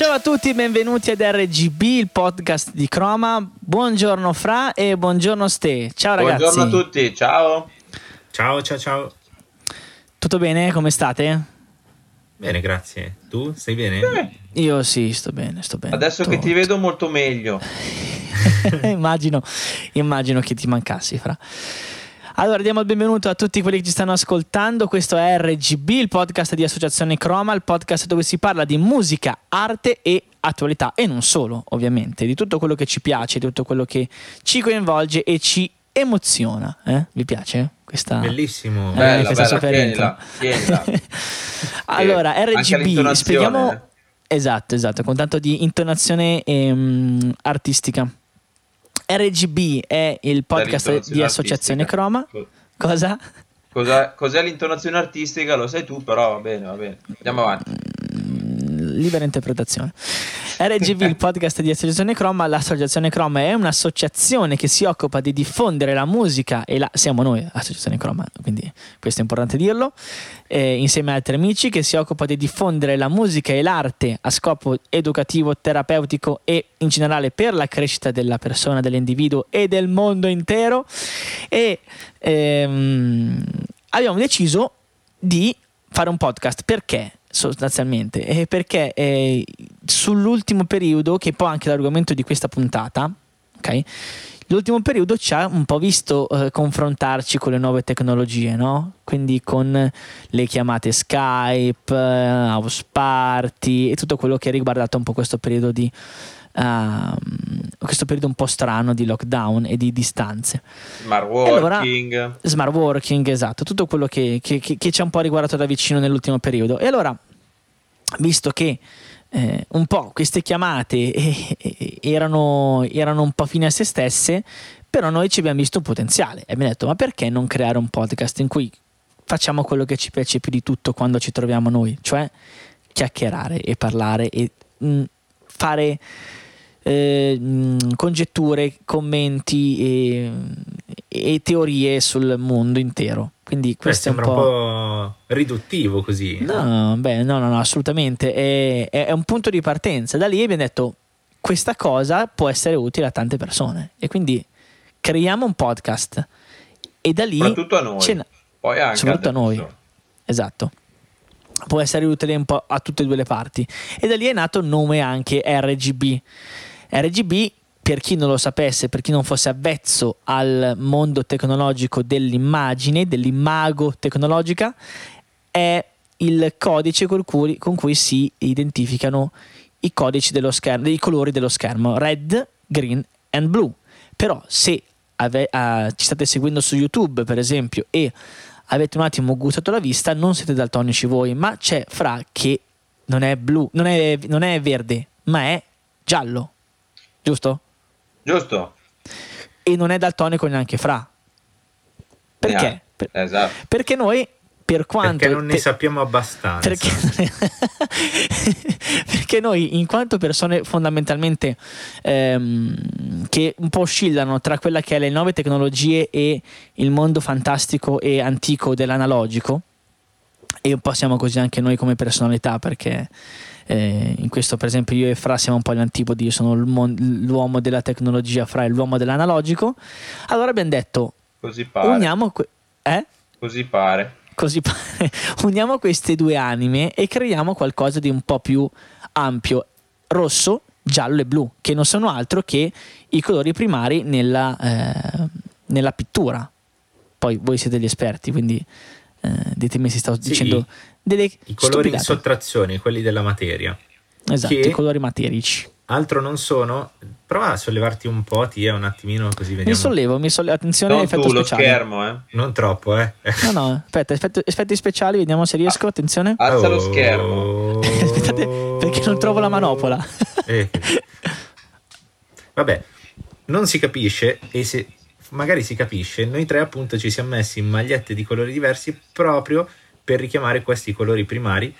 Ciao a tutti, benvenuti ad RGB, il podcast di Croma. Buongiorno Fra e buongiorno Ste. Ciao ragazzi. Buongiorno a tutti, ciao. Ciao, ciao, ciao. Tutto bene? Come state? Bene, grazie. Tu stai bene? Eh, Io sì, sto bene, sto bene. adesso Sto- che ti vedo molto meglio. immagino, immagino che ti mancassi, Fra. Allora, diamo il benvenuto a tutti quelli che ci stanno ascoltando. Questo è RGB, il podcast di Associazione Croma, il podcast dove si parla di musica, arte e attualità e non solo, ovviamente, di tutto quello che ci piace, di tutto quello che ci coinvolge e ci emoziona. eh? Vi piace questa Bellissimo. Eh, Bella, questa bella, tienila, tienila. allora, RGB, spieghiamo. Esatto, esatto, con tanto di intonazione ehm, artistica. RGB è il podcast di Associazione. Croma. Cosa? Cos'è, cos'è l'intonazione artistica? Lo sai tu, però va bene, va bene. Andiamo avanti. Libera interpretazione. RGB, il podcast di Associazione Croma. L'Associazione Croma è un'associazione che si occupa di diffondere la musica e la... Siamo noi, Associazione Croma, quindi questo è importante dirlo. eh, insieme ad altri amici che si occupa di diffondere la musica e l'arte a scopo educativo, terapeutico e in generale per la crescita della persona, dell'individuo e del mondo intero. E ehm, abbiamo deciso di fare un podcast perché sostanzialmente Eh, perché eh, sull'ultimo periodo che poi è anche l'argomento di questa puntata ok? L'ultimo periodo ci ha un po' visto eh, confrontarci con le nuove tecnologie no? Quindi con le chiamate Skype eh, House Party e tutto quello che ha riguardato un po' questo periodo di ehm, questo periodo un po' strano di lockdown e di distanze Smart allora- working. smart working, esatto, tutto quello che, che- che- che ci ha un po' riguardato da vicino nell'ultimo periodo. E allora, visto che eh, un po' queste chiamate eh, eh, erano, erano un po' fine a se stesse, però noi ci abbiamo visto un potenziale e abbiamo detto, ma perché non creare un podcast in cui facciamo quello che ci piace più di tutto quando ci troviamo noi, cioè chiacchierare e parlare e mh, fare eh, mh, congetture, commenti e, e teorie sul mondo intero. Quindi Beh, questo è un po'. un po' riduttivo così. No, beh, no, no, no, assolutamente. È, è- è un punto di partenza. Da lì abbiamo detto questa cosa può essere utile a tante persone. E quindi creiamo un podcast. E da lì. Soprattutto a noi. ne- Poi anche soprattutto a noi. persone. Esatto. Può essere utile un po' a tutte e due le parti. E da lì è nato il nome anche RGB. RGB, per chi non lo sapesse, per chi non fosse avvezzo al mondo tecnologico dell'immagine, dell'imago tecnologica, è il codice col cui- con cui si identificano i codici dello schermo, i colori dello schermo, red, green and blue. Però se ave- ah, ci state seguendo su YouTube, per esempio, e avete un attimo gustato la vista, non siete daltonici voi, ma c'è Fra che non è blu, non è, non è verde, ma è giallo, giusto? Giusto? E non è daltonico neanche Fra. Perché? Per- Esatto. perché noi, per quanto... Perché non ne te- sappiamo abbastanza. perché, perché noi, in quanto persone fondamentalmente ehm, che un po' oscillano tra quella che è le nuove tecnologie e il mondo fantastico e antico dell'analogico, e un po' siamo così anche noi come personalità, perché eh, in questo, per esempio, io e Fra siamo un po' gli antipodi, io sono l'uomo della tecnologia, Fra è l'uomo dell'analogico. Allora abbiamo detto, Così pare. uniamo. que- eh? Così pare. così pare, uniamo queste due anime e creiamo qualcosa di un po' più ampio, rosso, giallo e blu, che non sono altro che i colori primari nella, eh, nella pittura. Poi voi siete gli esperti, quindi eh, ditemi se sto Sì, dicendo delle I colori in stupidate. sottrazione, quelli della materia. Esatto, i colori materici. Altro non sono. Prova a sollevarti un po', Tia, un attimino così Mi vediamo. sollevo, mi sollevo, attenzione Non all'effetto tu, lo speciale. schermo, eh. Non troppo, eh. No, no, aspetta, effetti, effetti speciali, vediamo se riesco, attenzione. Alza lo Oh. schermo. Aspettate, perché non trovo la manopola. Eh. Vabbè, non si capisce e se magari si capisce, noi tre appunto ci siamo messi in magliette di colori diversi proprio per richiamare questi colori primari,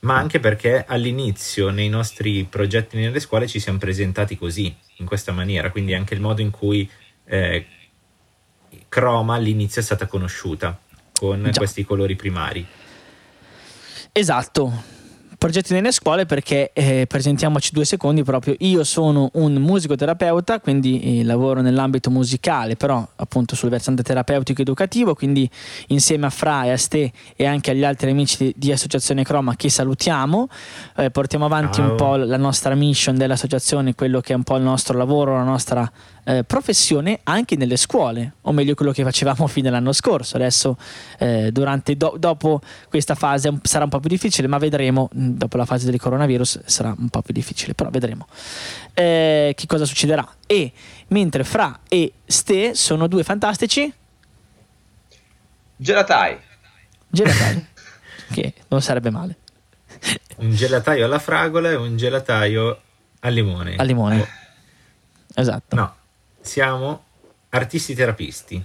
ma anche perché all'inizio nei nostri progetti nelle scuole ci siamo presentati così, in questa maniera, quindi anche il modo in cui eh, Chroma all'inizio è stata conosciuta con Già. questi colori primari. Esatto. Progetti nelle scuole perché eh, presentiamoci due secondi proprio io sono un musicoterapeuta quindi eh, lavoro nell'ambito musicale però appunto sul versante terapeutico educativo quindi insieme a Fra e a Ste e anche agli altri amici di, di Associazione Croma che salutiamo eh, portiamo avanti Ciao. un po' la nostra mission dell'associazione quello che è un po' il nostro lavoro la nostra eh, professione anche nelle scuole, o meglio quello che facevamo fino all'anno scorso. Adesso, eh, durante, do, dopo questa fase sarà un po' più difficile, ma vedremo, mh, dopo la fase del coronavirus sarà un po' più difficile, però vedremo eh, che cosa succederà. E mentre Fra e Ste sono due fantastici Gelatai. gelatai, che non sarebbe male, Un gelataio alla fragola e un gelataio al limone. al limone. Oh, Esatto. No, siamo artisti terapisti.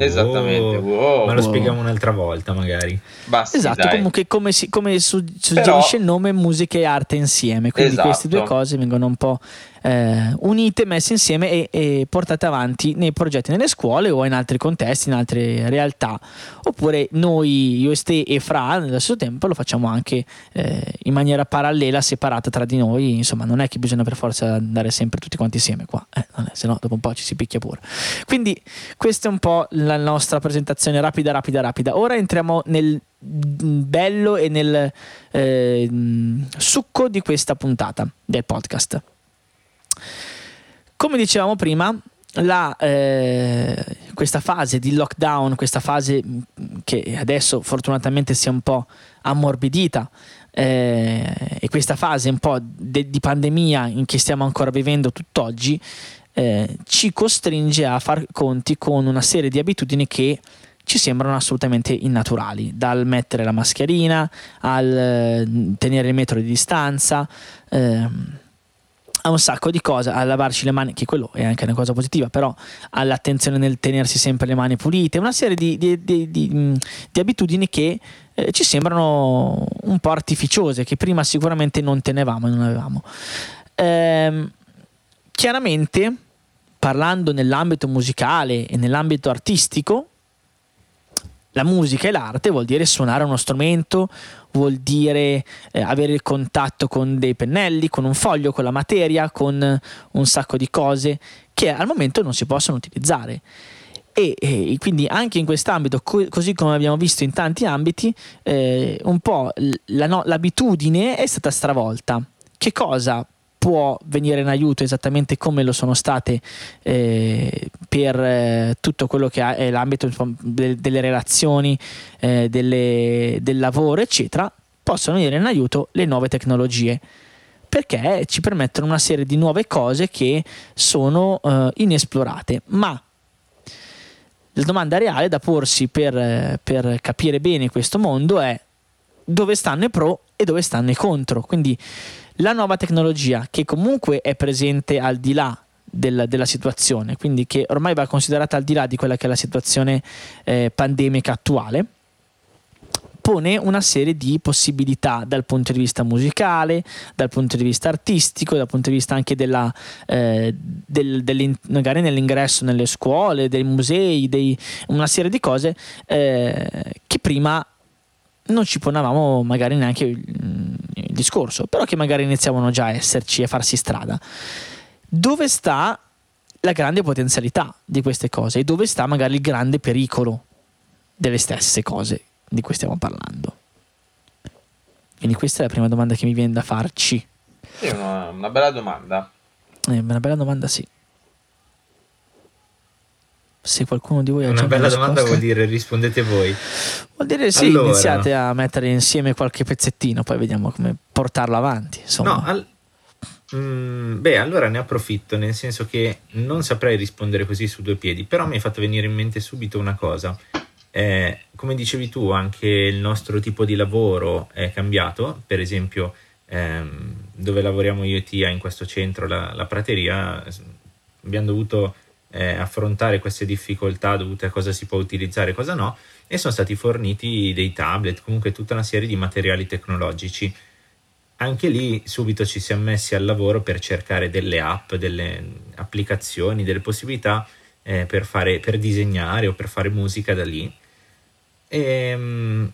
Esattamente. Oh, Wow. ma lo wow. spieghiamo un'altra volta, magari. Basta. Esatto, dai. comunque come, si- come su- suggerisce il nome musica e arte insieme, quindi Esatto. queste due cose vengono un po' eh, unite, messe insieme e, e portate avanti nei progetti nelle scuole o in altri contesti, in altre realtà, oppure noi, io e Ste e Fra, nello stesso tempo lo facciamo anche eh, in maniera parallela, separata tra di noi, insomma non è che bisogna per forza andare sempre tutti quanti insieme qua, eh, se no dopo un po' ci si picchia pure. Quindi questa è un po' la nostra presentazione rapida, rapida, rapida. Ora entriamo nel bello e nel eh, succo di questa puntata del podcast. Come dicevamo prima, la, eh, questa fase di lockdown, questa fase mm, che adesso fortunatamente si è un po' ammorbidita, eh, e questa fase un po' de- di pandemia in che stiamo ancora vivendo tutt'oggi, eh, ci costringe a far conti con una serie di abitudini che ci sembrano assolutamente innaturali, dal mettere la mascherina al eh, tenere il metro di distanza, ehm, a un sacco di cose, a lavarci le mani, che quello è anche una cosa positiva, però all'attenzione nel tenersi sempre le mani pulite, una serie di, di- di- di, di abitudini che eh, ci sembrano un po' artificiose, che prima sicuramente non tenevamo e non avevamo. Ehm, chiaramente, parlando nell'ambito musicale e nell'ambito artistico, la musica e l'arte vuol dire suonare uno strumento, vuol dire eh, avere il contatto con dei pennelli, con un foglio, con la materia, con un sacco di cose che al momento non si possono utilizzare. E, e quindi anche in quest'ambito, co- così come abbiamo visto in tanti ambiti, eh, un po' la no- l'abitudine è stata stravolta. Che cosa può venire in aiuto esattamente come lo sono state eh, per eh, tutto quello che è l'ambito delle relazioni, eh, delle- del lavoro, eccetera, possono venire in aiuto le nuove tecnologie perché ci permettono una serie di nuove cose che sono eh, inesplorate. Ma la domanda reale da porsi per, eh, per capire bene questo mondo è dove stanno i pro e dove stanno i contro. Quindi la nuova tecnologia che comunque è presente al di là del- della situazione, quindi che ormai va considerata al di là di quella che è la situazione eh, pandemica attuale, pone una serie di possibilità dal punto di vista musicale, dal punto di vista artistico, dal punto di vista anche della, eh, del- magari nell'ingresso nelle scuole, dei musei, dei- una serie di cose eh, che prima non ci ponevamo magari neanche il discorso, però che magari iniziavano già a esserci e a farsi strada. Dove sta la grande potenzialità di queste cose e dove sta magari il grande pericolo delle stesse cose di cui stiamo parlando? Quindi questa è la prima domanda che mi viene da farci. Sì, una, una bella domanda. Eh, una bella domanda, sì. Se qualcuno di voi ha già Una una bella domanda vuol dire rispondete voi. Vuol dire sì, Allora. iniziate a mettere insieme qualche pezzettino, poi vediamo come portarlo avanti. Insomma. No, al- Mm, beh, allora ne approfitto, nel senso che non saprei rispondere così su due piedi, però mi hai fatto venire in mente subito una cosa. Eh, come dicevi tu, anche il nostro tipo di lavoro è cambiato, per esempio ehm, dove lavoriamo io e Tia in questo centro, la, la prateria, abbiamo dovuto eh, affrontare queste difficoltà dovute a cosa si può utilizzare e cosa no, e sono stati forniti dei tablet, comunque tutta una serie di materiali tecnologici anche lì subito ci siamo messi al lavoro per cercare delle app, delle applicazioni, delle possibilità eh, per, fare, per disegnare o per fare musica da lì. E, mm,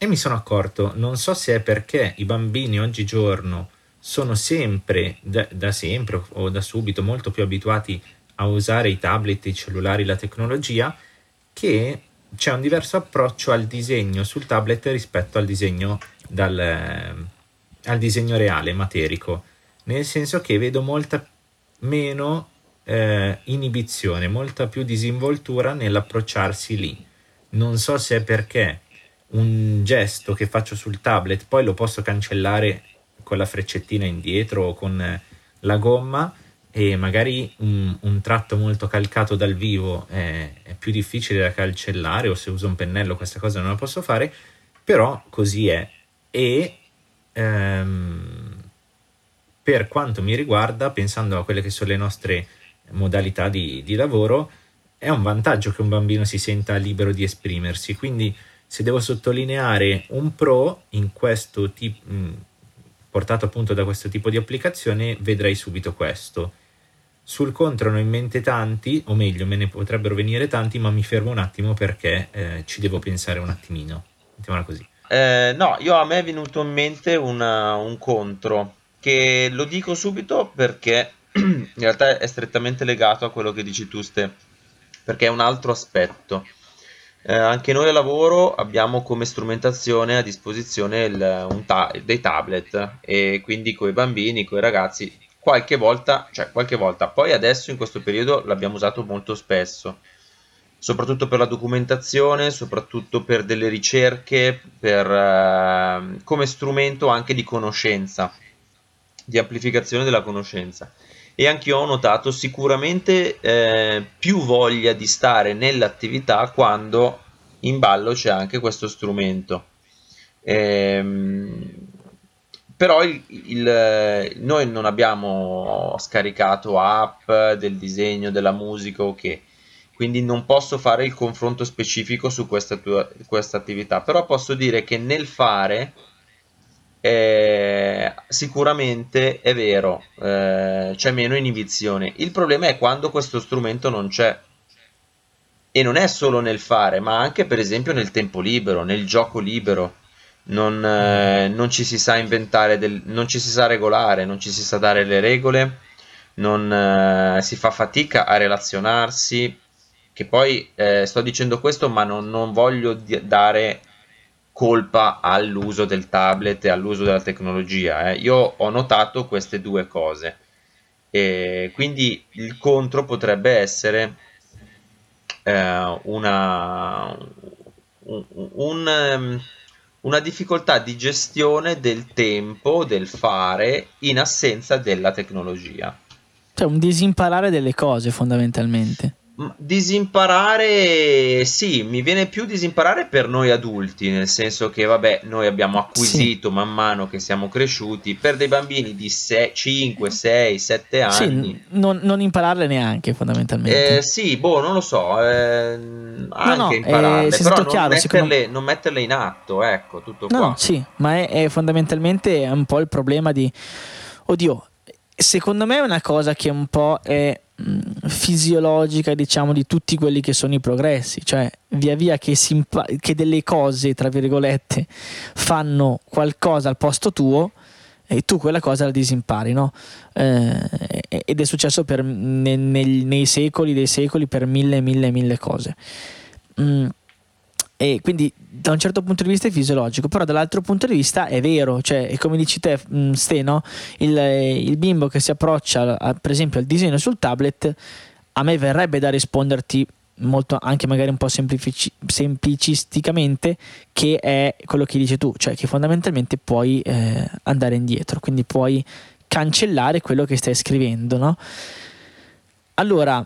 E mi sono accorto, non so se è perché i bambini oggigiorno sono sempre, da, da sempre o da subito, molto più abituati a usare i tablet, i cellulari, la tecnologia, che c'è un diverso approccio al disegno sul tablet rispetto al disegno, dal, eh, al disegno reale, materico, nel senso che vedo molta meno eh, inibizione, molta più disinvoltura nell'approcciarsi lì. Non so se è perché un gesto che faccio sul tablet poi lo posso cancellare con la freccettina indietro o con eh, la gomma e magari un, un, tratto molto calcato dal vivo è, è, più difficile da cancellare o se uso un pennello questa cosa non la posso fare, però così è. E ehm, per quanto mi riguarda, pensando a quelle che sono le nostre modalità di, di lavoro, è un vantaggio che un bambino si senta libero di esprimersi. Quindi se devo sottolineare un pro in questo tipo portato appunto da questo tipo di applicazione, vedrei subito questo. Sul contro ne ho in mente tanti, o meglio, me ne potrebbero venire tanti, ma mi fermo un attimo perché eh, ci devo pensare un attimino. Mettiamola così. Eh, no, io a me è venuto in mente una, un contro, che lo dico subito perché in realtà è strettamente legato a quello che dici tu, Ste, perché è un altro aspetto. Eh, anche noi a lavoro abbiamo come strumentazione a disposizione il, ta- dei tablet e quindi con i bambini, con i ragazzi, qualche volta, cioè qualche volta, poi adesso in questo periodo l'abbiamo usato molto spesso, soprattutto per la documentazione, soprattutto per delle ricerche, per, eh, come strumento anche di conoscenza, di amplificazione della conoscenza e anche io ho notato sicuramente eh, più voglia di stare nell'attività quando in ballo c'è anche questo strumento. Ehm, però il, il, noi non abbiamo scaricato app del disegno, della musica o okay. quindi non posso fare il confronto specifico su questa, tua, questa attività, però posso dire che nel fare eh, sicuramente è vero, eh, c'è meno inibizione. Il problema è quando questo strumento non c'è. E non è solo nel fare, ma anche per esempio nel tempo libero, nel gioco libero. Non, eh, non ci si sa inventare, del, non ci si sa regolare, non ci si sa dare le regole, non eh, si fa fatica a relazionarsi. Che poi eh, sto dicendo questo, ma non, non voglio dare colpa all'uso del tablet e all'uso della tecnologia. Eh. Io ho notato queste due cose. E quindi il contro potrebbe essere eh, una, un, un, ehm, una difficoltà di gestione del tempo, del fare in assenza della tecnologia. Cioè un disimparare delle cose fondamentalmente. Disimparare, sì, mi viene più disimparare per noi adulti, nel senso che, vabbè, noi abbiamo acquisito sì. man mano che siamo cresciuti, per dei bambini di 6, 5, 6, 7 anni. Sì, non, non impararle neanche, fondamentalmente. Eh, sì, boh, non lo so, eh, anche no, no, impararle, eh, però non, chiaro, metterle, secondo... non, metterle, in atto, ecco, tutto no, qua. No, sì, ma è, è fondamentalmente un po' il problema di... Oddio, secondo me è una cosa che un po' è fisiologica, diciamo, di tutti quelli che sono i progressi, cioè via via che, impa- che delle cose, tra virgolette, fanno qualcosa al posto tuo e tu quella cosa la disimpari, no? Eh, ed è successo per, ne, nei, nei secoli dei secoli per mille, mille, mille cose. Mm, e quindi da un certo punto di vista è fisiologico, però dall'altro punto di vista è vero, cioè come dici te mm, Ste, no? il, il, bimbo che si approccia a, per esempio al disegno sul tablet, a me verrebbe da risponderti molto anche magari un po' semplifici, semplicisticamente che è quello che dici tu, cioè che fondamentalmente puoi eh, andare indietro, quindi puoi cancellare quello che stai scrivendo, no? Allora,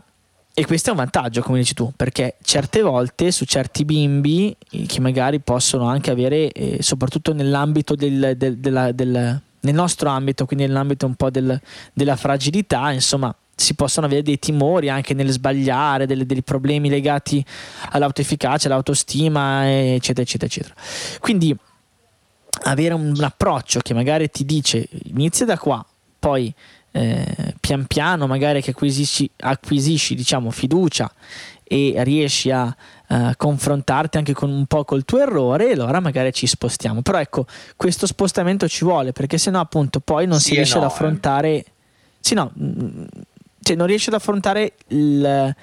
e questo è un vantaggio, come dici tu, perché certe volte su certi bimbi eh, che magari possono anche avere, eh, soprattutto nell'ambito del, del, della, del, nel nostro ambito, quindi nell'ambito un po' del, della fragilità, insomma, si possono avere dei timori anche nel sbagliare, delle, dei problemi legati all'autoefficacia, all'autostima, eccetera, eccetera, eccetera. Quindi avere un, un approccio che magari ti dice inizia da qua, poi eh, pian piano magari che acquisisci, acquisisci diciamo, fiducia e riesci a uh, confrontarti anche con un po' col tuo errore, allora magari ci spostiamo. Però ecco, questo spostamento ci vuole perché sennò appunto poi non Sì si riesce no, ad eh. affrontare... Sì, no, mm, cioè non riesci ad affrontare il,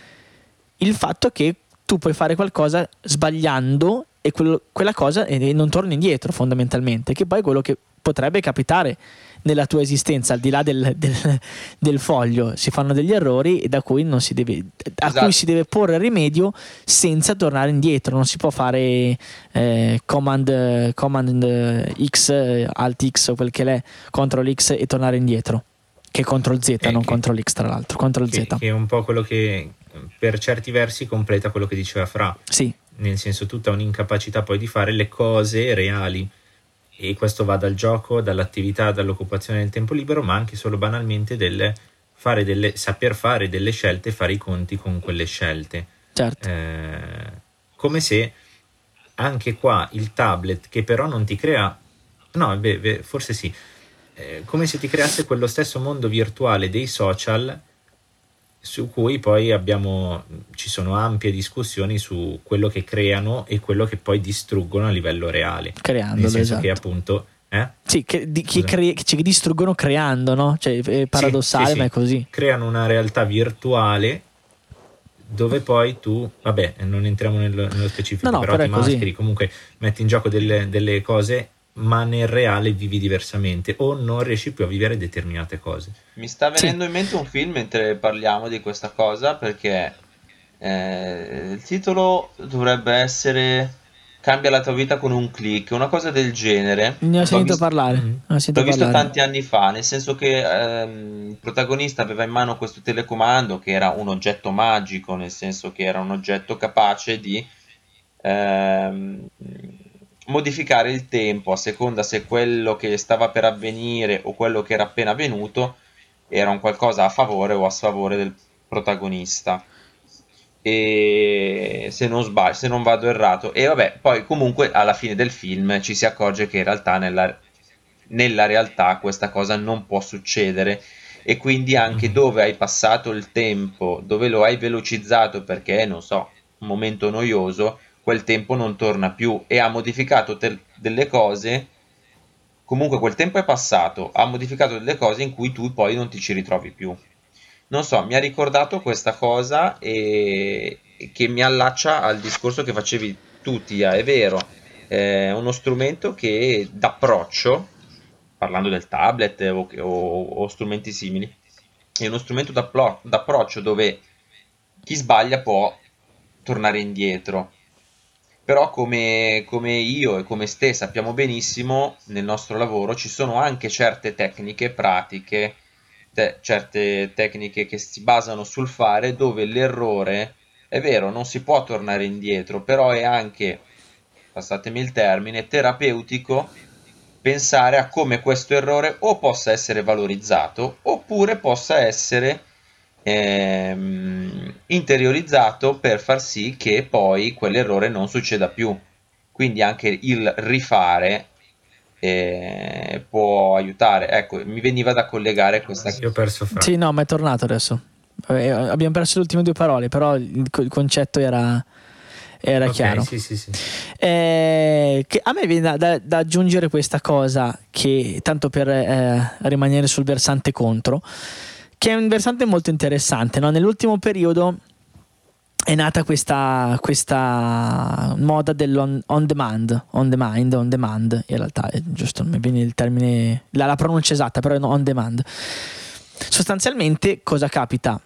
il fatto che tu puoi fare qualcosa sbagliando e quello- quella cosa e non torni indietro fondamentalmente, che poi è quello che potrebbe capitare nella tua esistenza, al di là del, del- del foglio, si fanno degli errori da cui, non si deve, a Esatto. cui si deve porre rimedio senza tornare indietro, non si può fare eh, command, command X, alt X o quel che è, control X e tornare indietro, che è control Z, Eh, non che- control X tra l'altro, control che, Z. che è un po' quello che per certi versi completa quello che diceva Fra, Sì, nel senso tutta un'incapacità poi di fare le cose reali e questo va dal gioco, dall'attività, dall'occupazione del tempo libero, ma anche solo banalmente del fare delle, saper fare delle scelte, fare i conti con quelle scelte. certo. Eh, come se anche qua il tablet che però non ti crea no beh, beh, forse sì Eh, come se ti creasse quello stesso mondo virtuale dei social su cui poi abbiamo ci sono ampie discussioni su quello che creano e quello che poi distruggono a livello reale creandolo, nel senso esatto. che appunto eh, Sì, che, di- che cre- che ci distruggono creando, no? Cioè, è paradossale, sì, sì. ma è così. creano una realtà virtuale dove poi tu, vabbè, non entriamo nello, nello specifico, No, no, però, però ti così. mascheri, comunque metti in gioco delle, delle cose, ma nel reale vivi diversamente o non riesci più a vivere determinate cose. Mi sta Sì. venendo in mente un film mentre parliamo di questa cosa perché eh, il titolo dovrebbe essere Cambia la tua vita con un click, una cosa del genere. Ne ho sentito visto- parlare. Mhm. ne ho sentito L'ho visto parlare. tanti anni fa, nel senso che ehm, il protagonista aveva in mano questo telecomando che era un oggetto magico, nel senso che era un oggetto capace di ehm, modificare il tempo a seconda se quello che stava per avvenire o quello che era appena avvenuto era un qualcosa a favore o a sfavore del protagonista. E se non sbaglio, se non vado errato, e vabbè, poi comunque alla fine del film ci si accorge che in realtà nella, nella realtà questa cosa non può succedere e quindi anche Mhm. dove hai passato il tempo, dove lo hai velocizzato perché non so, un momento noioso, quel tempo non torna più e ha modificato tel- delle cose. Comunque quel tempo è passato, ha modificato delle cose in cui tu poi non ti ci ritrovi più. Non so, mi ha ricordato questa cosa e che mi allaccia al discorso che facevi tu, Tia, è vero, è uno strumento che d'approccio, parlando del tablet o, o- o strumenti simili, è uno strumento d'appro- d'approccio dove chi sbaglia può tornare indietro. Però come, come io e come te sappiamo benissimo, nel nostro lavoro ci sono anche certe tecniche pratiche, te- certe tecniche che si basano sul fare dove l'errore, è vero, non si può tornare indietro, però è anche, passatemi il termine, terapeutico pensare a come questo errore o possa essere valorizzato oppure possa essere ehm, interiorizzato per far sì che poi quell'errore non succeda più. Quindi anche il rifare eh, può aiutare. Ecco, mi veniva da collegare questa Io ho perso fra. Sì, no, ma è tornato adesso. Eh, abbiamo perso le ultime due parole, però il, il concetto era, era Ok, chiaro. Sì, sì, sì. Eh, che a me viene da, da- da aggiungere questa cosa che tanto per eh, rimanere sul versante contro che è un versante molto interessante no? nell'ultimo periodo è nata questa, questa moda dell'on on demand on demand on demand in realtà è giusto non mi viene il termine la, la pronuncia esatta però è on demand sostanzialmente cosa capita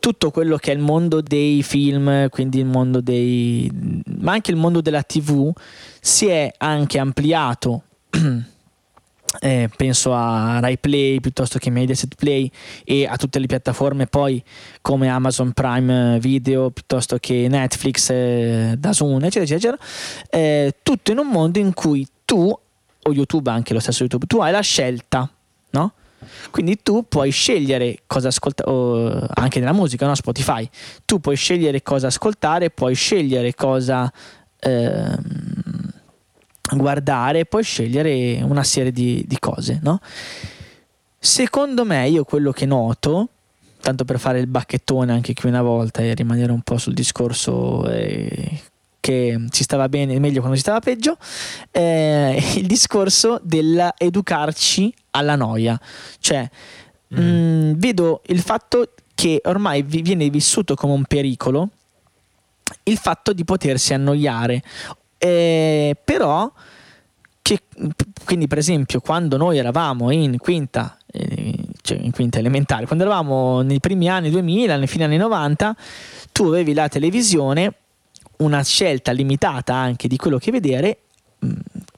tutto quello che è il mondo dei film, quindi il mondo dei. ma anche il mondo della TV, si è anche ampliato. eh, penso a Rai Play piuttosto che Mediaset Play e a tutte le piattaforme poi come Amazon Prime Video piuttosto che Netflix, eh, DAZN, eccetera, eccetera, eh, tutto in un mondo in cui tu, o YouTube, anche lo stesso YouTube, tu hai la scelta, no? Quindi tu puoi scegliere cosa ascoltare, anche nella musica, no? Spotify, tu puoi scegliere cosa ascoltare, puoi scegliere cosa ehm, guardare, puoi scegliere una serie di, di cose, no? Secondo me, io quello che noto, tanto per fare il bacchettone anche qui una volta e rimanere un po' sul discorso eh, che si stava bene, meglio quando si stava peggio, eh, il discorso dell'educarci alla noia. Cioè, mm. mh, mm, vedo il fatto che ormai vi viene vissuto come un pericolo il fatto di potersi annoiare. Eh, però, che, quindi per esempio, quando noi eravamo in quinta, eh, cioè in quinta elementare, quando eravamo nei primi anni 2000, nei fine anni 90, tu avevi la televisione, una scelta limitata anche di quello che vedere, mm,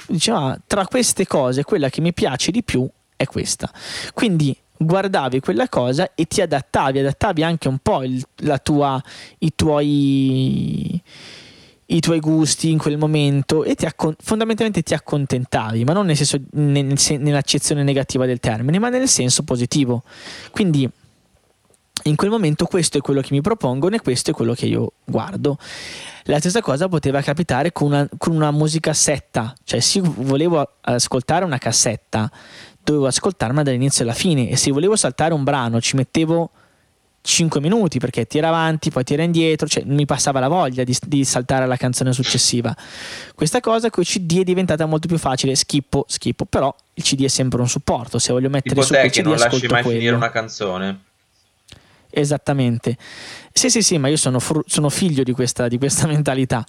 diceva tra queste cose quella che mi piace di più è questa. Quindi guardavi quella cosa e ti adattavi, adattavi anche un po' il, tua, i tuoi i tuoi gusti in quel momento e ti accon- fondamentalmente ti accontentavi, ma non nel senso, nel, nell'accezione negativa del termine, ma nel senso positivo. Quindi in quel momento questo è quello che mi propongono e questo è quello che io guardo. La stessa cosa poteva capitare con una, con una musicassetta, cioè se volevo ascoltare una cassetta, dovevo ascoltarla dall'inizio alla fine e se volevo saltare un brano ci mettevo 5 minuti perché tira avanti, poi tira indietro, cioè mi passava la voglia di, di saltare alla canzone successiva. Questa cosa con i CD è diventata molto più facile, schippo, schippo, però il CD è sempre un supporto, se voglio mettere tipo su quel CD non lasci mai quello. finire una canzone. Esattamente. Sì, sì, sì, ma io sono, fru- sono figlio di questa, di questa, mentalità.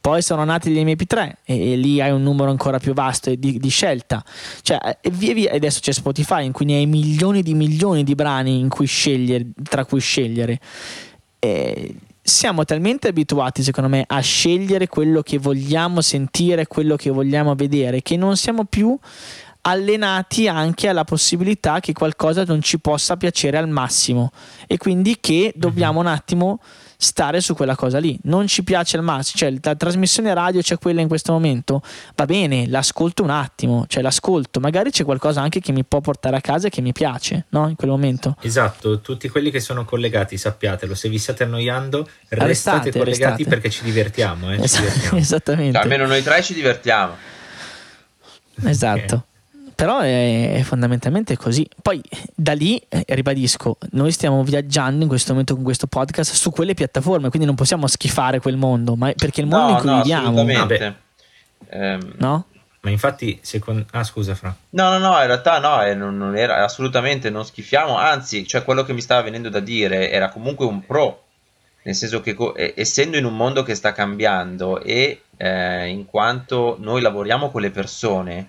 Poi sono nati gli MP3 e, e, lì hai un numero ancora più vasto di, di scelta. Cioè, e via via, adesso c'è Spotify in cui ne hai milioni di milioni di brani cui scegliere, tra cui scegliere. E siamo talmente abituati, secondo me, a scegliere quello che vogliamo sentire, quello che vogliamo vedere, che non siamo più allenati anche alla possibilità che qualcosa non ci possa piacere al massimo e quindi che mhm. dobbiamo un attimo stare su quella cosa lì. Non ci piace al massimo, cioè la trasmissione radio c'è quella in questo momento, va bene, l'ascolto un attimo, cioè l'ascolto, magari c'è qualcosa anche che mi può portare a casa e che mi piace, no? In quel momento. Esatto, tutti quelli che sono collegati, sappiatelo, se vi state annoiando, restate, restate collegati restate. perché ci divertiamo, eh, ci divertiamo. Esattamente. Cioè, almeno noi tre ci divertiamo. Esatto. Okay. Però è, fondamentalmente così. Poi da lì, eh, ribadisco, noi stiamo viaggiando in questo momento con questo podcast su quelle piattaforme, quindi non possiamo schifare quel mondo, ma perché il mondo no, in cui no, viviamo... Assolutamente. Ehm, no? Ma infatti, secondo... Ah, scusa, Fra. No, no, no, in realtà no, eh, non, non era assolutamente non schifiamo, anzi, cioè quello che mi stava venendo da dire era comunque un pro, nel senso che eh, essendo in un mondo che sta cambiando e eh, in quanto noi lavoriamo con le persone,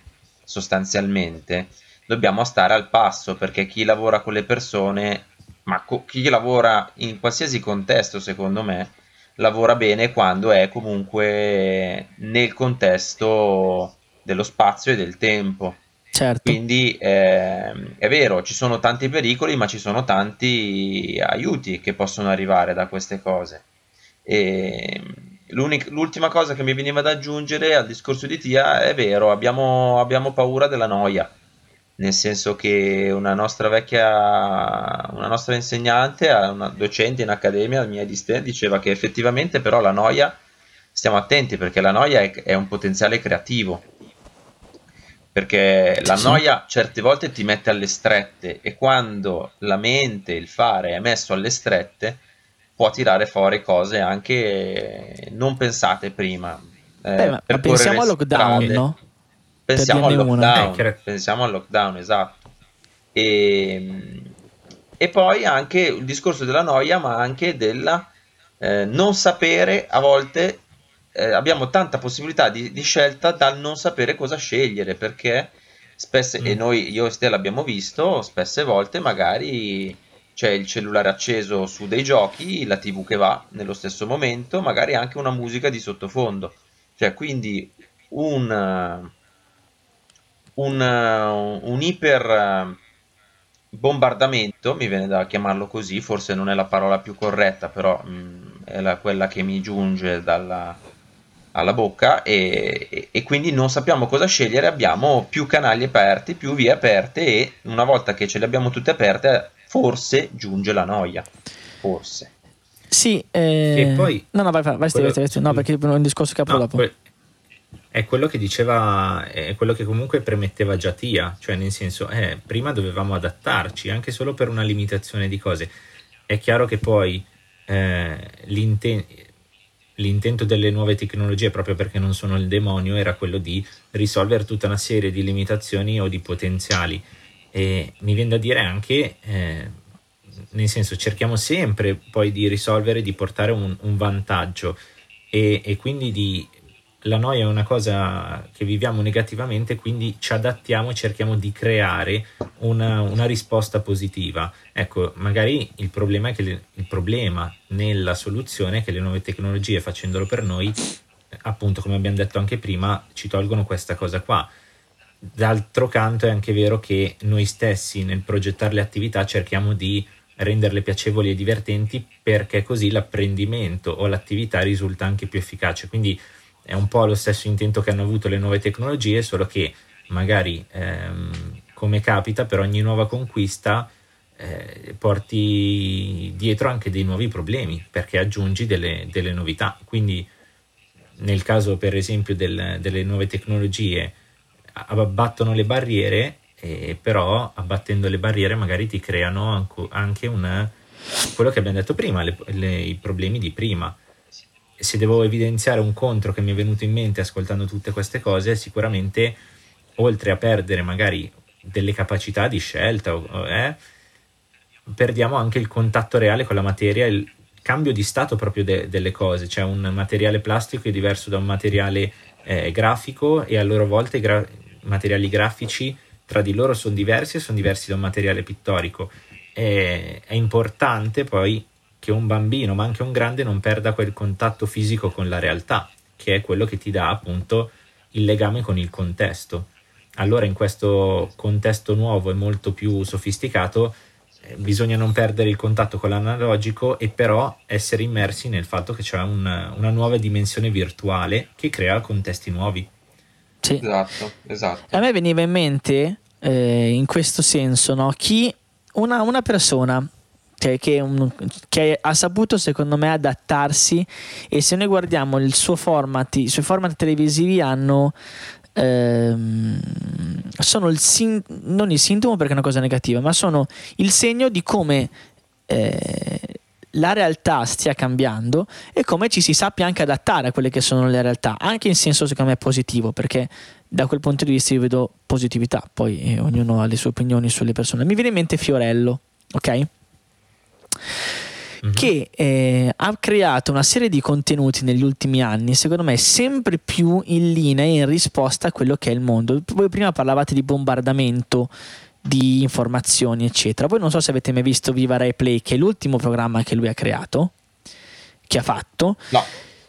sostanzialmente, dobbiamo stare al passo perché chi lavora con le persone, ma co- chi lavora in qualsiasi contesto, secondo me, lavora bene quando è comunque nel contesto dello spazio e del tempo. Certo. Quindi eh, è vero, ci sono tanti pericoli, ma ci sono tanti aiuti che possono arrivare da queste cose. E l'ultima cosa che mi veniva da aggiungere al discorso di Tia è vero, abbiamo, abbiamo paura della noia, nel senso che una nostra vecchia, una nostra insegnante, una docente in accademia, mia di Ste, diceva che effettivamente però la noia, stiamo attenti perché la noia è, è un potenziale creativo, perché la noia certe volte ti mette alle strette e quando la mente, il fare è messo alle strette, può tirare fuori cose anche non pensate prima. Eh, Beh, ma, pensiamo al lockdown, strade. no? Pensiamo al lockdown, eh, pensiamo al lockdown, esatto. E, e, poi anche il discorso della noia, ma anche della eh, non sapere, a volte eh, abbiamo tanta possibilità di, di, scelta dal non sapere cosa scegliere, perché spesso, mm. e noi, io e Stella abbiamo visto, spesse volte magari c'è il cellulare acceso su dei giochi, la TV che va nello stesso momento, magari anche una musica di sottofondo. Cioè, quindi un, un, un iper bombardamento, mi viene da chiamarlo così, forse non è la parola più corretta, però mh, mm, è la, quella che mi giunge dalla, alla bocca e, e, e, quindi non sappiamo cosa scegliere, abbiamo più canali aperti, più vie aperte e una volta che ce le abbiamo tutte aperte forse giunge la noia. Forse. Sì, eh... e poi... No, no, vai, vai, vai, quello... vai, vai, no, perché è un discorso che apro no, dopo. Que- è quello che diceva, è quello che comunque premetteva già Tia, cioè nel senso, eh, prima dovevamo adattarci anche solo per una limitazione di cose. È chiaro che poi eh, l'inten- l'intento delle nuove tecnologie, proprio perché non sono il demonio, era quello di risolvere tutta una serie di limitazioni o di potenziali. E mi viene da dire anche, eh, nel senso, cerchiamo sempre poi di risolvere, di portare un, un vantaggio e, e quindi di la noia è una cosa che viviamo negativamente, quindi ci adattiamo e cerchiamo di creare una, una risposta positiva. Ecco, magari il problema le, il problema nella soluzione è che le nuove tecnologie, facendolo per noi, appunto, come abbiamo detto anche prima, ci tolgono questa cosa qua. D'altro canto è anche vero che noi stessi nel progettare le attività cerchiamo di renderle piacevoli e divertenti perché così l'apprendimento o l'attività risulta anche più efficace. Quindi è un po' lo stesso intento che hanno avuto le nuove tecnologie, solo che magari, ehm, come capita, per ogni nuova conquista eh, porti dietro anche dei nuovi problemi, perché aggiungi delle, delle novità. Quindi, nel caso, per esempio, del, delle nuove tecnologie, abbattono le barriere, eh, però abbattendo le barriere magari ti creano anche una, quello che abbiamo detto prima, le, le, i problemi di prima. Se devo evidenziare un contro che mi è venuto in mente ascoltando tutte queste cose, sicuramente oltre a perdere magari delle capacità di scelta, eh, perdiamo anche il contatto reale con la materia, il cambio di stato proprio de- delle cose, cioè un materiale plastico è diverso da un materiale eh, grafico e a loro volta i gra- materiali grafici tra di loro sono diversi e sono diversi da un materiale pittorico. è importante poi che un bambino, ma anche un grande, non perda quel contatto fisico con la realtà, che è quello che ti dà appunto il legame con il contesto. Allora in questo contesto nuovo e molto più sofisticato eh, bisogna non perdere il contatto con l'analogico e però essere immersi nel fatto che c'è una, una nuova dimensione virtuale che crea contesti nuovi. Sì. Esatto, esatto. A me veniva in mente eh, in questo senso no? chi una, una persona cioè che, un, che, ha saputo secondo me adattarsi e se noi guardiamo il suo format, i suoi format televisivi hanno ehm, sono il sin- non il sintomo perché è una cosa negativa, ma sono il segno di come eh, la realtà stia cambiando e come ci si sappia anche adattare a quelle che sono le realtà, anche in senso secondo me positivo, perché da quel punto di vista io vedo positività, poi eh, ognuno ha le sue opinioni sulle persone. Mi viene in mente Fiorello, ok? Mm-hmm. che eh, ha creato una serie di contenuti negli ultimi anni, secondo me, sempre più in linea e in risposta a quello che è il mondo. Voi prima parlavate di bombardamento di informazioni, eccetera. Voi non so se avete mai visto Viva Rai Play, che è l'ultimo programma che lui ha creato, che ha fatto. No.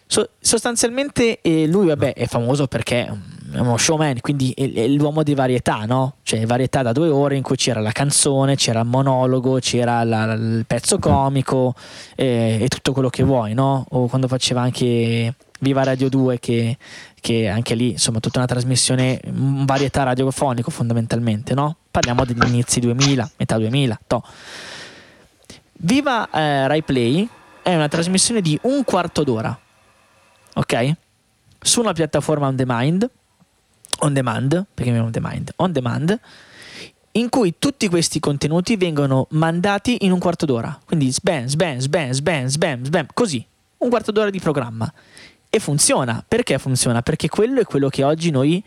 So, sostanzialmente eh, lui, vabbè, è famoso perché è uno showman, quindi è, è, l'uomo di varietà, no? Cioè varietà da due ore in cui c'era la canzone, c'era il monologo, c'era la, il pezzo comico eh, e tutto quello che vuoi, no? O quando faceva anche Viva Radio 2 che, che anche lì, insomma, tutta una trasmissione, varietà radiofonico fondamentalmente, no? Parliamo degli inizi 2000, metà 2000, to. Viva eh, Rai Play è una trasmissione di un quarto d'ora, ok? Su una piattaforma on demand on demand, perché on demand, on demand, in cui tutti questi contenuti vengono mandati in un quarto d'ora. Quindi sbam, sbam, sbam, sbam, sbam, sbam, così, un quarto d'ora di programma. E funziona. Perché funziona? Perché quello è quello che oggi noi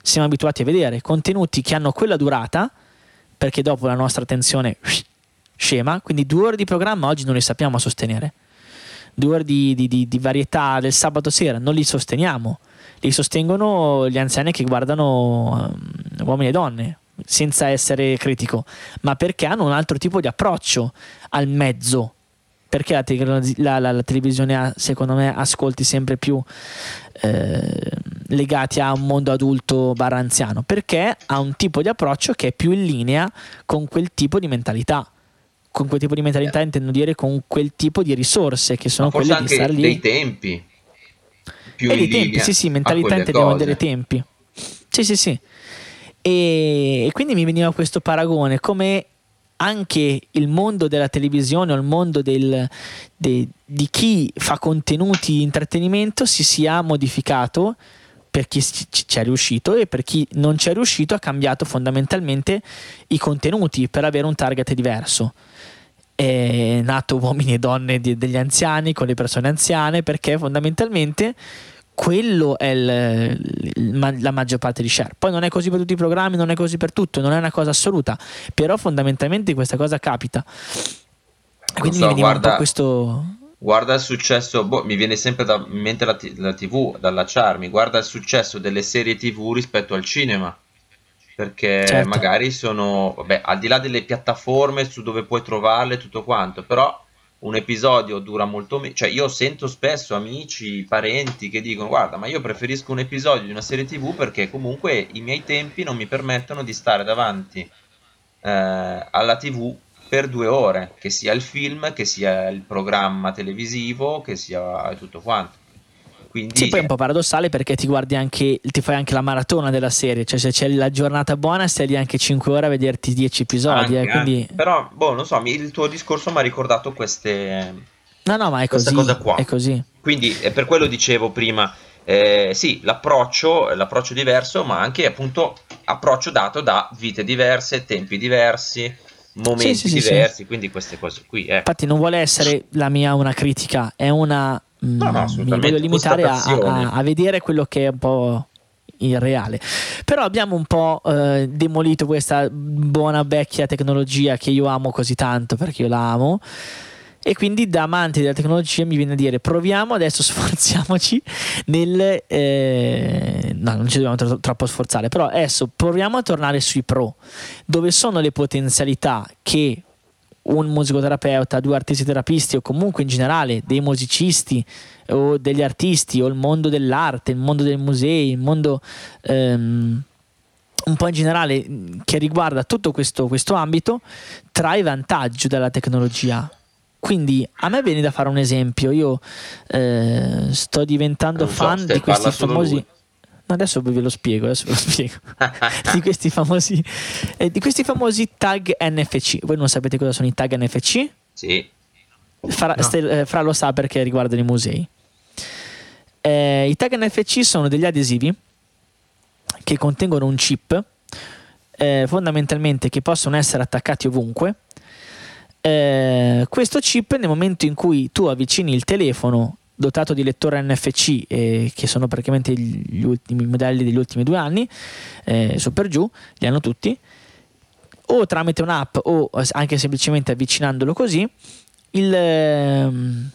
siamo abituati a vedere, contenuti che hanno quella durata, perché dopo la nostra attenzione scema, quindi due ore di programma oggi non li sappiamo sostenere. Due ore di, di, di, di varietà del sabato sera non li sosteniamo li sostengono gli anziani che guardano um, uomini e donne, senza essere critico, ma perché hanno un altro tipo di approccio al mezzo. Perché la, te- la, la, la televisione ha, secondo me, ascolti sempre più eh, legati a un mondo adulto barra anziano? Perché ha un tipo di approccio che è più in linea con quel tipo di mentalità con quel tipo di mentalità intendo dire con quel tipo di risorse che sono quelle di star lì dei tempi più e dei tempi, sì, sì, mentalità intendiamo dei tempi. Sì, sì, sì. E, e quindi mi veniva questo paragone come anche il mondo della televisione o il mondo del, de, di chi fa contenuti di intrattenimento si sia modificato per chi ci è riuscito e per chi non ci è riuscito ha cambiato fondamentalmente i contenuti per avere un target diverso. è nato uomini e donne degli anziani con le persone anziane perché fondamentalmente quello è il, il, la maggior parte di share. Poi non è così per tutti i programmi, non è così per tutto, non è una cosa assoluta, però fondamentalmente questa cosa capita. Quindi so, mi guarda, un po' questo... Guarda il successo, boh, mi viene sempre da, in mente la, la TV, dall'allacciarmi, guarda il successo delle serie TV rispetto al cinema perché certo. magari sono, vabbè, al di là delle piattaforme su dove puoi trovarle tutto quanto, però un episodio dura molto meno, cioè io sento spesso amici, parenti che dicono guarda ma io preferisco un episodio di una serie tv perché comunque i miei tempi non mi permettono di stare davanti eh, alla tv per due ore, che sia il film, che sia il programma televisivo, che sia tutto quanto. Quindi, sì, poi è un po' paradossale perché ti guardi anche, ti fai anche la maratona della serie, cioè se c'è la giornata buona stai lì anche 5 ore a vederti 10 episodi. Anche, eh, quindi... eh. Però, boh, non so, il tuo discorso mi ha ricordato queste... No, no, ma è così. Cosa qua. È così. Quindi è per quello dicevo prima, eh, sì, l'approccio, l'approccio diverso, ma anche appunto approccio dato da vite diverse, tempi diversi, momenti sì, sì, diversi, sì, quindi queste cose qui. Eh. Infatti non vuole essere la mia una critica, è una No, no, mm, mi voglio limitare a, a, a, vedere quello che è un po' il reale. Però abbiamo un po' eh, demolito questa buona vecchia tecnologia che io amo così tanto perché io la amo. E quindi da amante della tecnologia mi viene a dire proviamo adesso sforziamoci nel... Eh, no, non ci dobbiamo tro- troppo sforzare, però adesso proviamo a tornare sui pro, dove sono le potenzialità che un musicoterapeuta, due artisti terapisti o comunque in generale dei musicisti o degli artisti o il mondo dell'arte, il mondo dei musei, il mondo ehm, un po' in generale che riguarda tutto questo, questo ambito, trae vantaggio dalla tecnologia. Quindi a me viene da fare un esempio, io eh, sto diventando so, fan di questi famosi... Lui adesso ve lo spiego, adesso ve lo spiego. di, questi famosi, eh, di questi famosi tag NFC. Voi non sapete cosa sono i tag NFC? Sì. Fra, no. Stel, eh, Fra lo sa perché riguardano i musei. Eh, I tag NFC sono degli adesivi che contengono un chip, eh, fondamentalmente che possono essere attaccati ovunque. Eh, questo chip nel momento in cui tu avvicini il telefono dotato di lettore NFC, eh, che sono praticamente gli ultimi modelli degli ultimi due anni, eh, su per giù, li hanno tutti, o tramite un'app o anche semplicemente avvicinandolo così, il, ehm,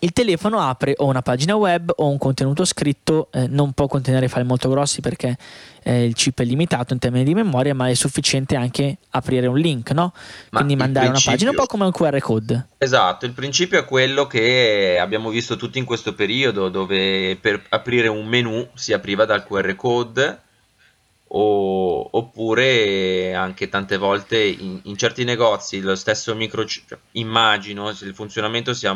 il telefono apre o una pagina web o un contenuto scritto, eh, non può contenere file molto grossi perché eh, il chip è limitato in termini di memoria, ma è sufficiente anche aprire un link, no? Ma Quindi mandare una pagina un po' come un QR code. Esatto, il principio è quello che abbiamo visto tutti in questo periodo, dove per aprire un menu si apriva dal QR code. O, oppure anche tante volte in, in, certi negozi lo stesso microchip cioè, immagino il funzionamento sia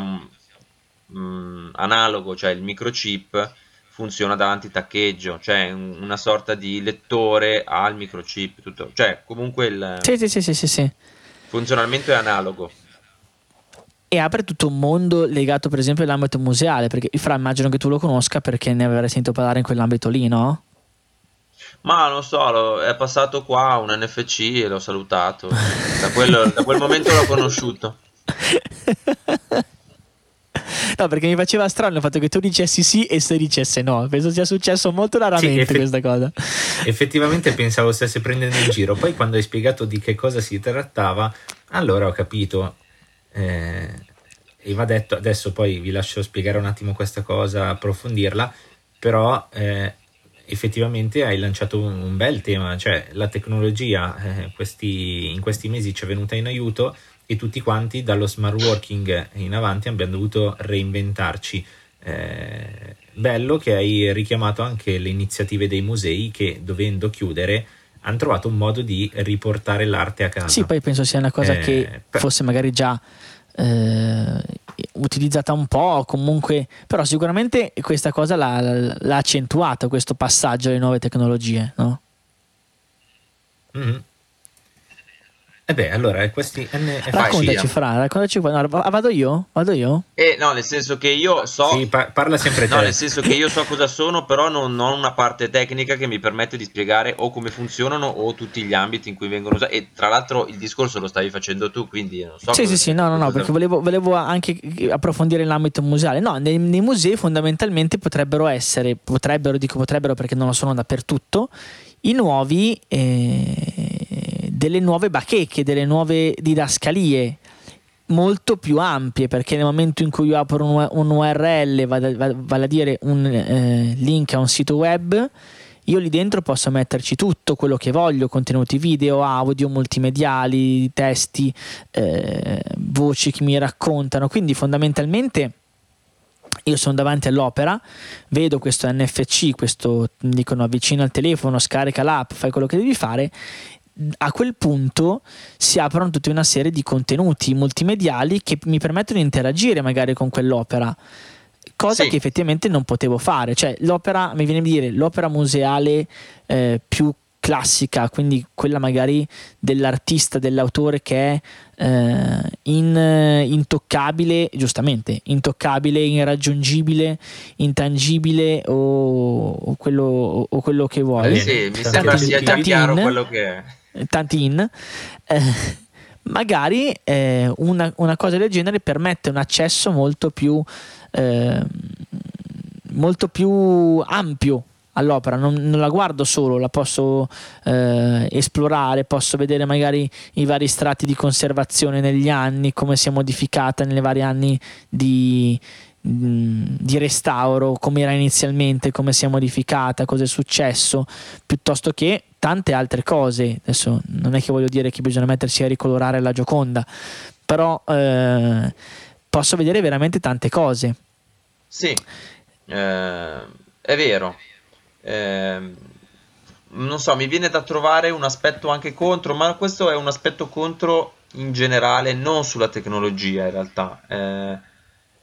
mh, mm, analogo, cioè il microchip funziona da antitaccheggio, cioè una sorta di lettore al microchip, tutto. cioè comunque il sì, sì, sì, sì, sì. funzionamento è analogo. E apre tutto un mondo legato per esempio all'ambito museale, perché Fra immagino che tu lo conosca perché ne avrai sentito parlare in quell'ambito lì, no? Ma non so, è passato qua un NFC e l'ho salutato. Da, quello, da quel momento l'ho conosciuto. No, perché mi faceva strano il fatto che tu dicessi sì e se dicesse no. Penso sia successo molto raramente sì, effett- questa cosa. Effettivamente pensavo stesse prendendo in giro. Poi quando hai spiegato di che cosa si trattava, allora ho capito. Eh, e va detto, adesso poi vi lascio spiegare un attimo questa cosa, approfondirla, però eh, effettivamente hai lanciato un, un, bel tema, cioè la tecnologia eh, questi, in questi mesi ci è venuta in aiuto e tutti quanti dallo smart working in avanti abbiamo dovuto reinventarci. Eh, bello che hai richiamato anche le iniziative dei musei che dovendo chiudere hanno trovato un modo di riportare l'arte a casa. Sì, poi penso sia una cosa eh, che per... fosse magari già eh, utilizzata un po', comunque, però sicuramente questa cosa l'ha, l'ha accentuato questo passaggio alle nuove tecnologie, no? Mm-hmm. Eh beh, allora, questi NFC... Raccontaci, Fra, raccontaci. No, vado io? Vado io? Eh, no, nel senso che io so... Sì, pa- parla sempre te. No, nel senso che io so cosa sono, però non ho una parte tecnica che mi permette di spiegare o come funzionano o tutti gli ambiti in cui vengono usati. E tra l'altro il discorso lo stavi facendo tu, quindi non so... Sì, sì, sì, no, no, no, perché volevo, volevo, anche approfondire l'ambito museale. No, nei, nei musei fondamentalmente potrebbero essere, potrebbero, dico potrebbero perché non lo sono dappertutto, i nuovi... Eh, delle nuove bacheche, delle nuove didascalie molto più ampie perché nel momento in cui io apro un, un URL, vale, a dire un eh, link a un sito web, io lì dentro posso metterci tutto quello che voglio, contenuti video, audio, multimediali, testi, eh, voci che mi raccontano, quindi fondamentalmente io sono davanti all'opera, vedo questo NFC, questo dicono avvicina al telefono, scarica l'app, fai quello che devi fare a quel punto si aprono tutta una serie di contenuti multimediali che mi permettono di interagire magari con quell'opera cosa sì. che effettivamente non potevo fare. Cioè l'opera mi viene a dire l'opera museale eh, più classica quindi quella magari dell'artista dell'autore che è eh, in, intoccabile giustamente intoccabile irraggiungibile intangibile o, o, quello, o quello, che vuoi. Eh sì, mi sembra sia già chiaro quello che è tanti in, eh, magari eh, una, una, cosa del genere permette un accesso molto più, eh, molto più ampio all'opera, non, non, la guardo solo, la posso eh, esplorare, posso vedere magari i vari strati di conservazione negli anni, come si è modificata nei vari anni di, di restauro, come era inizialmente, come si è modificata, cosa è successo, piuttosto che tante altre cose. Adesso non è che voglio dire che bisogna mettersi a ricolorare la Gioconda, però eh, posso vedere veramente tante cose. Sì, eh, è vero. Eh, non so, mi viene da trovare un aspetto anche contro, ma questo è un aspetto contro in generale, non sulla tecnologia in realtà.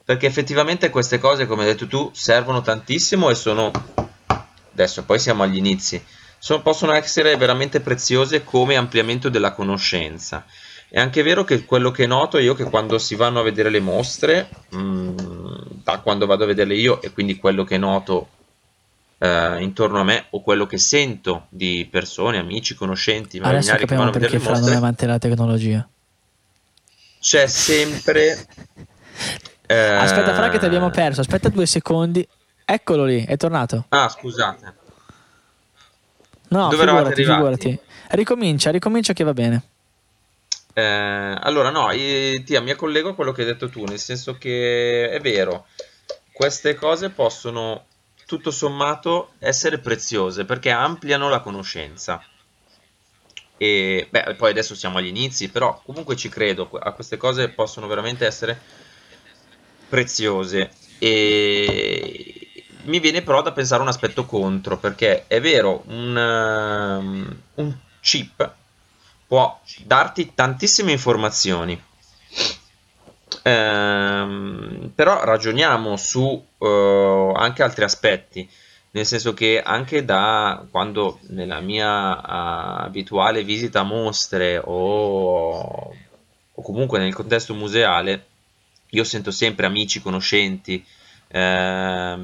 Perché effettivamente queste cose, come hai detto tu, servono tantissimo e sono... Adesso poi siamo agli inizi sono, possono essere veramente preziose come ampliamento della conoscenza. È anche vero che quello che noto io che quando si vanno a vedere le mostre, mh, mm, da quando vado a vederle io e quindi quello che noto eh, intorno a me o quello che sento di persone, amici, conoscenti, Adesso che vanno a vedere le mostre, avanti la tecnologia. C'è sempre eh... Aspetta, Fra che ti abbiamo perso. Aspetta due secondi. Eccolo lì, è tornato. Ah, scusate. No, Dove figurati, figurati. Ricomincia, ricomincia che va bene. Eh, allora, no, io, tia, mi collego a quello che hai detto tu, nel senso che è vero, queste cose possono tutto sommato essere preziose perché ampliano la conoscenza. E beh, poi adesso siamo agli inizi, però comunque ci credo, a queste cose possono veramente essere preziose. E mi viene però da pensare un aspetto contro, perché è vero, un, um, un chip può darti tantissime informazioni, ehm, però ragioniamo su uh, anche altri aspetti, nel senso che anche da quando nella mia uh, abituale visita a mostre o, o comunque nel contesto museale, io sento sempre amici, conoscenti, ehm,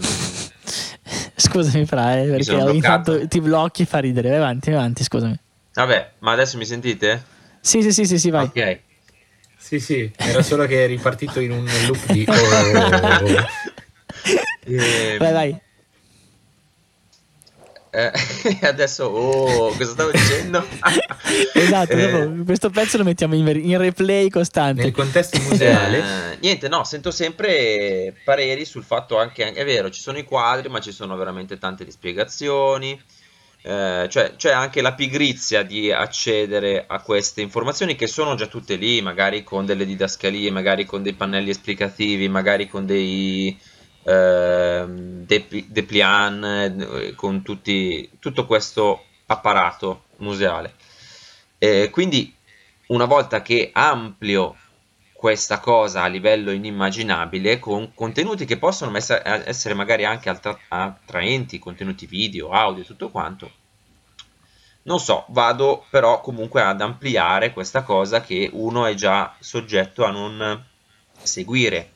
Scusami, Fra, eh, perché ogni tanto ti blocchi e fa ridere. Vai avanti, vai avanti, scusami. Vabbè, ma adesso mi sentite? Sì, sì, sì, sì, sì vai. Ok. Sì, sì, era solo che è ripartito in un loop di... Oh, oh, oh. E... Vai, vai. Eh, adesso, oh, cosa stavo dicendo? esatto, eh, questo pezzo lo mettiamo in, in, replay costante. Nel contesto museale. Eh, niente, no, sento sempre pareri sul fatto anche, è vero, ci sono i quadri, ma ci sono veramente tante spiegazioni. Eh, cioè c'è anche la pigrizia di accedere a queste informazioni che sono già tutte lì, magari con delle didascalie, magari con dei pannelli esplicativi, magari con dei eh, Deplian, eh, con tutti, tutto questo apparato museale. Eh, quindi una volta che amplio questa cosa a livello inimmaginabile con contenuti che possono essere magari anche attraenti, contenuti video, audio, tutto quanto, non so, vado però comunque ad ampliare questa cosa che uno è già soggetto a non seguire,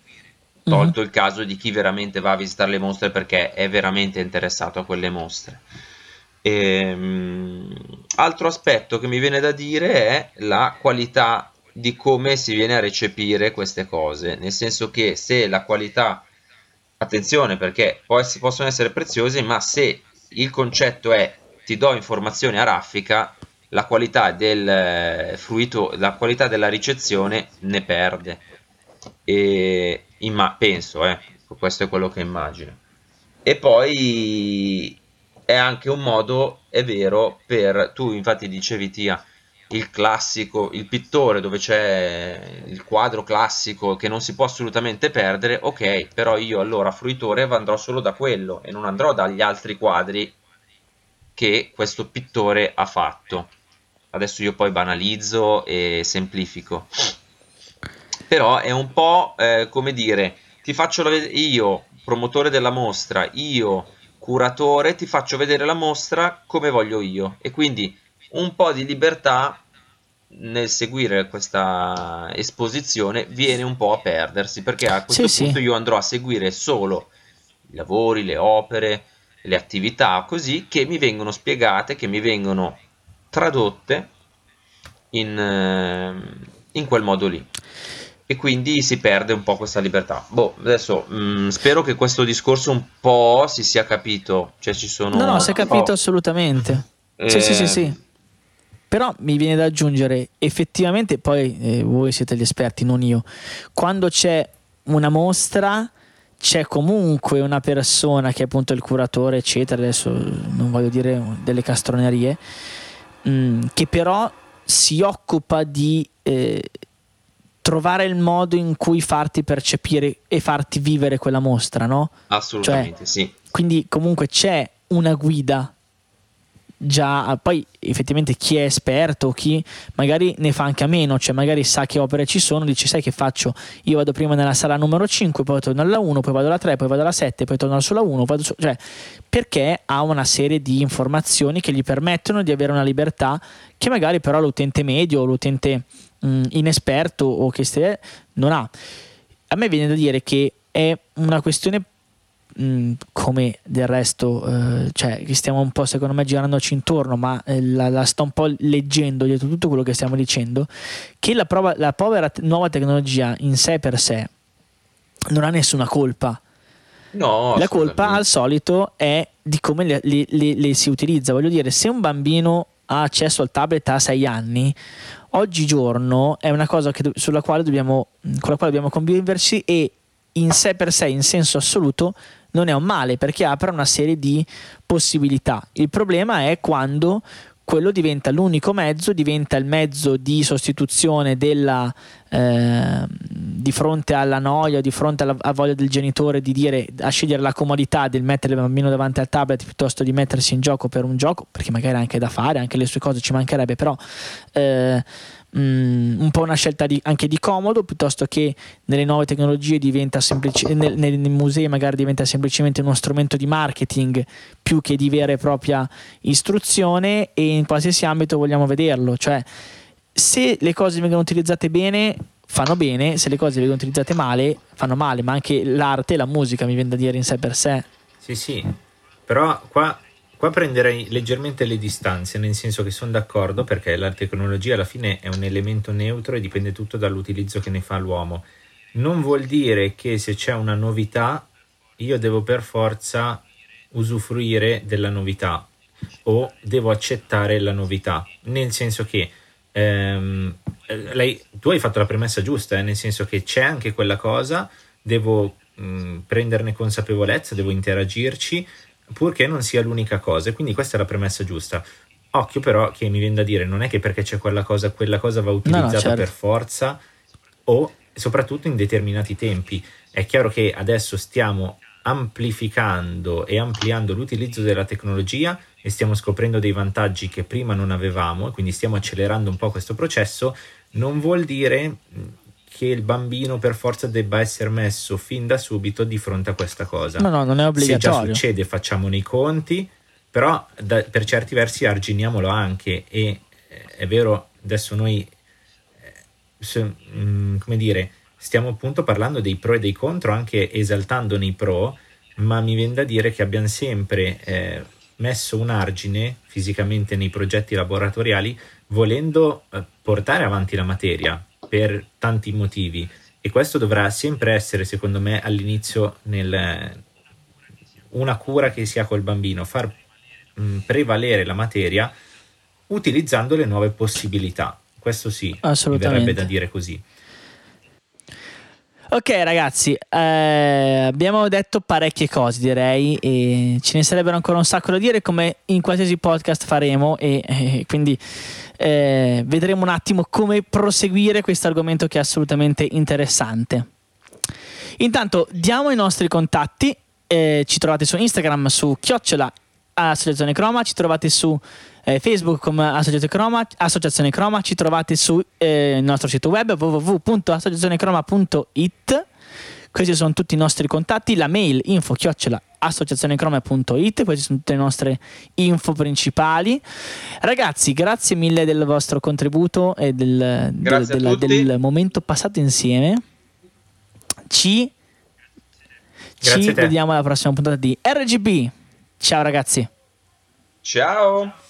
tolto mm-hmm. il caso di chi veramente va a visitare le mostre perché è veramente interessato a quelle mostre. Ehm, altro aspetto che mi viene da dire è la qualità di come si viene a recepire queste cose, nel senso che se la qualità, attenzione perché poi si possono essere preziosi, ma se il concetto è ti do informazioni a raffica, la qualità del eh, fruito, la qualità della ricezione ne perde. E imma- penso, eh, questo è quello che immagino. E poi è anche un modo, è vero, per tu infatti dicevi Tia, il classico, il pittore dove c'è il quadro classico che non si può assolutamente perdere, ok, però io allora fruitore andrò solo da quello e non andrò dagli altri quadri che questo pittore ha fatto. Adesso io poi banalizzo e semplifico. Però è un po' eh, come dire, ti faccio la io, promotore della mostra, io, curatore, ti faccio vedere la mostra come voglio io. E quindi un po' di libertà nel seguire questa esposizione viene un po' a perdersi perché a questo sì, punto sì. io andrò a seguire solo i lavori, le opere, le attività così che mi vengono spiegate, che mi vengono tradotte in, ehm, in quel modo lì. E quindi si perde un po' questa libertà. Boh, adesso mh, mm, spero che questo discorso un po' si sia capito. Cioè, ci sono. No, no, si è capito assolutamente. Eh... Sì, sì, sì, sì. Però mi viene da aggiungere, effettivamente, poi eh, voi siete gli esperti, non io. Quando c'è una mostra c'è comunque una persona che è appunto il curatore, eccetera, adesso non voglio dire delle castronerie, mh, mm, che però si occupa di eh, trovare il modo in cui farti percepire e farti vivere quella mostra, no? Assolutamente, cioè, sì. Quindi comunque c'è una guida già poi effettivamente chi è esperto chi magari ne fa anche a meno cioè magari sa che opere ci sono dice sai che faccio io vado prima nella sala numero 5 poi torno alla 1 poi vado alla 3 poi vado alla 7 poi torno sulla 1 vado su, cioè perché ha una serie di informazioni che gli permettono di avere una libertà che magari però l'utente medio o l'utente mh, inesperto o che ste, non ha a me viene da dire che è una questione Mm, come del resto, eh, cioè che stiamo un po' secondo me girandoci intorno, ma eh, la, la, sto un po' leggendo dietro tutto quello che stiamo dicendo, che la, prova, la povera nuova tecnologia in sé per sé non ha nessuna colpa. No, la colpa al solito è di come le, le, le, le, si utilizza. Voglio dire, se un bambino ha accesso al tablet a 6 anni, oggigiorno è una cosa che, sulla quale dobbiamo, con la quale dobbiamo conviverci e in sé per sé, in senso assoluto, non è un male perché apre una serie di possibilità. Il problema è quando quello diventa l'unico mezzo, diventa il mezzo di sostituzione della, eh, di fronte alla noia, di fronte alla, alla, voglia del genitore di dire a scegliere la comodità del mettere il bambino davanti al tablet piuttosto di mettersi in gioco per un gioco, perché magari anche da fare, anche le sue cose ci mancherebbe, però eh, Mm, un po' una scelta di, anche di comodo piuttosto che nelle nuove tecnologie diventa semplice nel, nei musei magari diventa semplicemente uno strumento di marketing più che di vera e propria istruzione e in qualsiasi ambito vogliamo vederlo. Cioè se le cose vengono utilizzate bene fanno bene se le cose vengono utilizzate male fanno male ma anche l'arte la musica mi viene da dire in sé per sé. Sì sì. Però qua Qua prenderei leggermente le distanze, nel senso che sono d'accordo perché la tecnologia alla fine è un elemento neutro e dipende tutto dall'utilizzo che ne fa l'uomo. Non vuol dire che se c'è una novità io devo per forza usufruire della novità o devo accettare la novità, nel senso che ehm, lei, tu hai fatto la premessa giusta, eh, nel senso che c'è anche quella cosa, devo mh, prenderne consapevolezza, devo interagirci purché non sia l'unica cosa. Quindi questa è la premessa giusta. Occhio però che mi viene da dire, non è che perché c'è quella cosa, quella cosa va utilizzata no, no, certo. per forza o soprattutto in determinati tempi. È chiaro che adesso stiamo amplificando e ampliando l'utilizzo della tecnologia e stiamo scoprendo dei vantaggi che prima non avevamo e quindi stiamo accelerando un po' questo processo, non vuol dire che il bambino per forza debba essere messo fin da subito di fronte a questa cosa. No, no, non è obbligatorio. Se già succede, facciamo nei conti. però da, per certi versi arginiamolo anche e eh, è vero, adesso noi, eh, se, mh, mm, come dire, stiamo appunto parlando dei pro e dei contro, anche esaltandone i pro, ma mi viene da dire che abbiamo sempre eh, messo un argine fisicamente nei progetti laboratoriali volendo eh, portare avanti la materia per tanti motivi e questo dovrà sempre essere secondo me all'inizio nel, una cura che si ha col bambino, far mh, prevalere la materia utilizzando le nuove possibilità. Questo sì, mi verrebbe da dire così. Ok ragazzi, eh, abbiamo detto parecchie cose direi e ce ne sarebbero ancora un sacco da dire come in qualsiasi podcast faremo e, e quindi eh, vedremo un attimo come proseguire questo argomento che è assolutamente interessante. Intanto diamo i nostri contatti, eh, ci trovate su Instagram su chiocciola associazione croma, ci trovate su eh, Facebook come Associazione Croma, Associazione Croma, ci trovate sul eh, nostro sito web www.associazionecroma.it. Questi sono tutti i nostri contatti, la mail info chiocciola associazionecroma.it, queste sono tutte le nostre info principali. Ragazzi, grazie mille del vostro contributo e del, del, del, del momento passato insieme. Ci, ci vediamo alla prossima puntata di RGB. Ciao ragazzi. Ciao.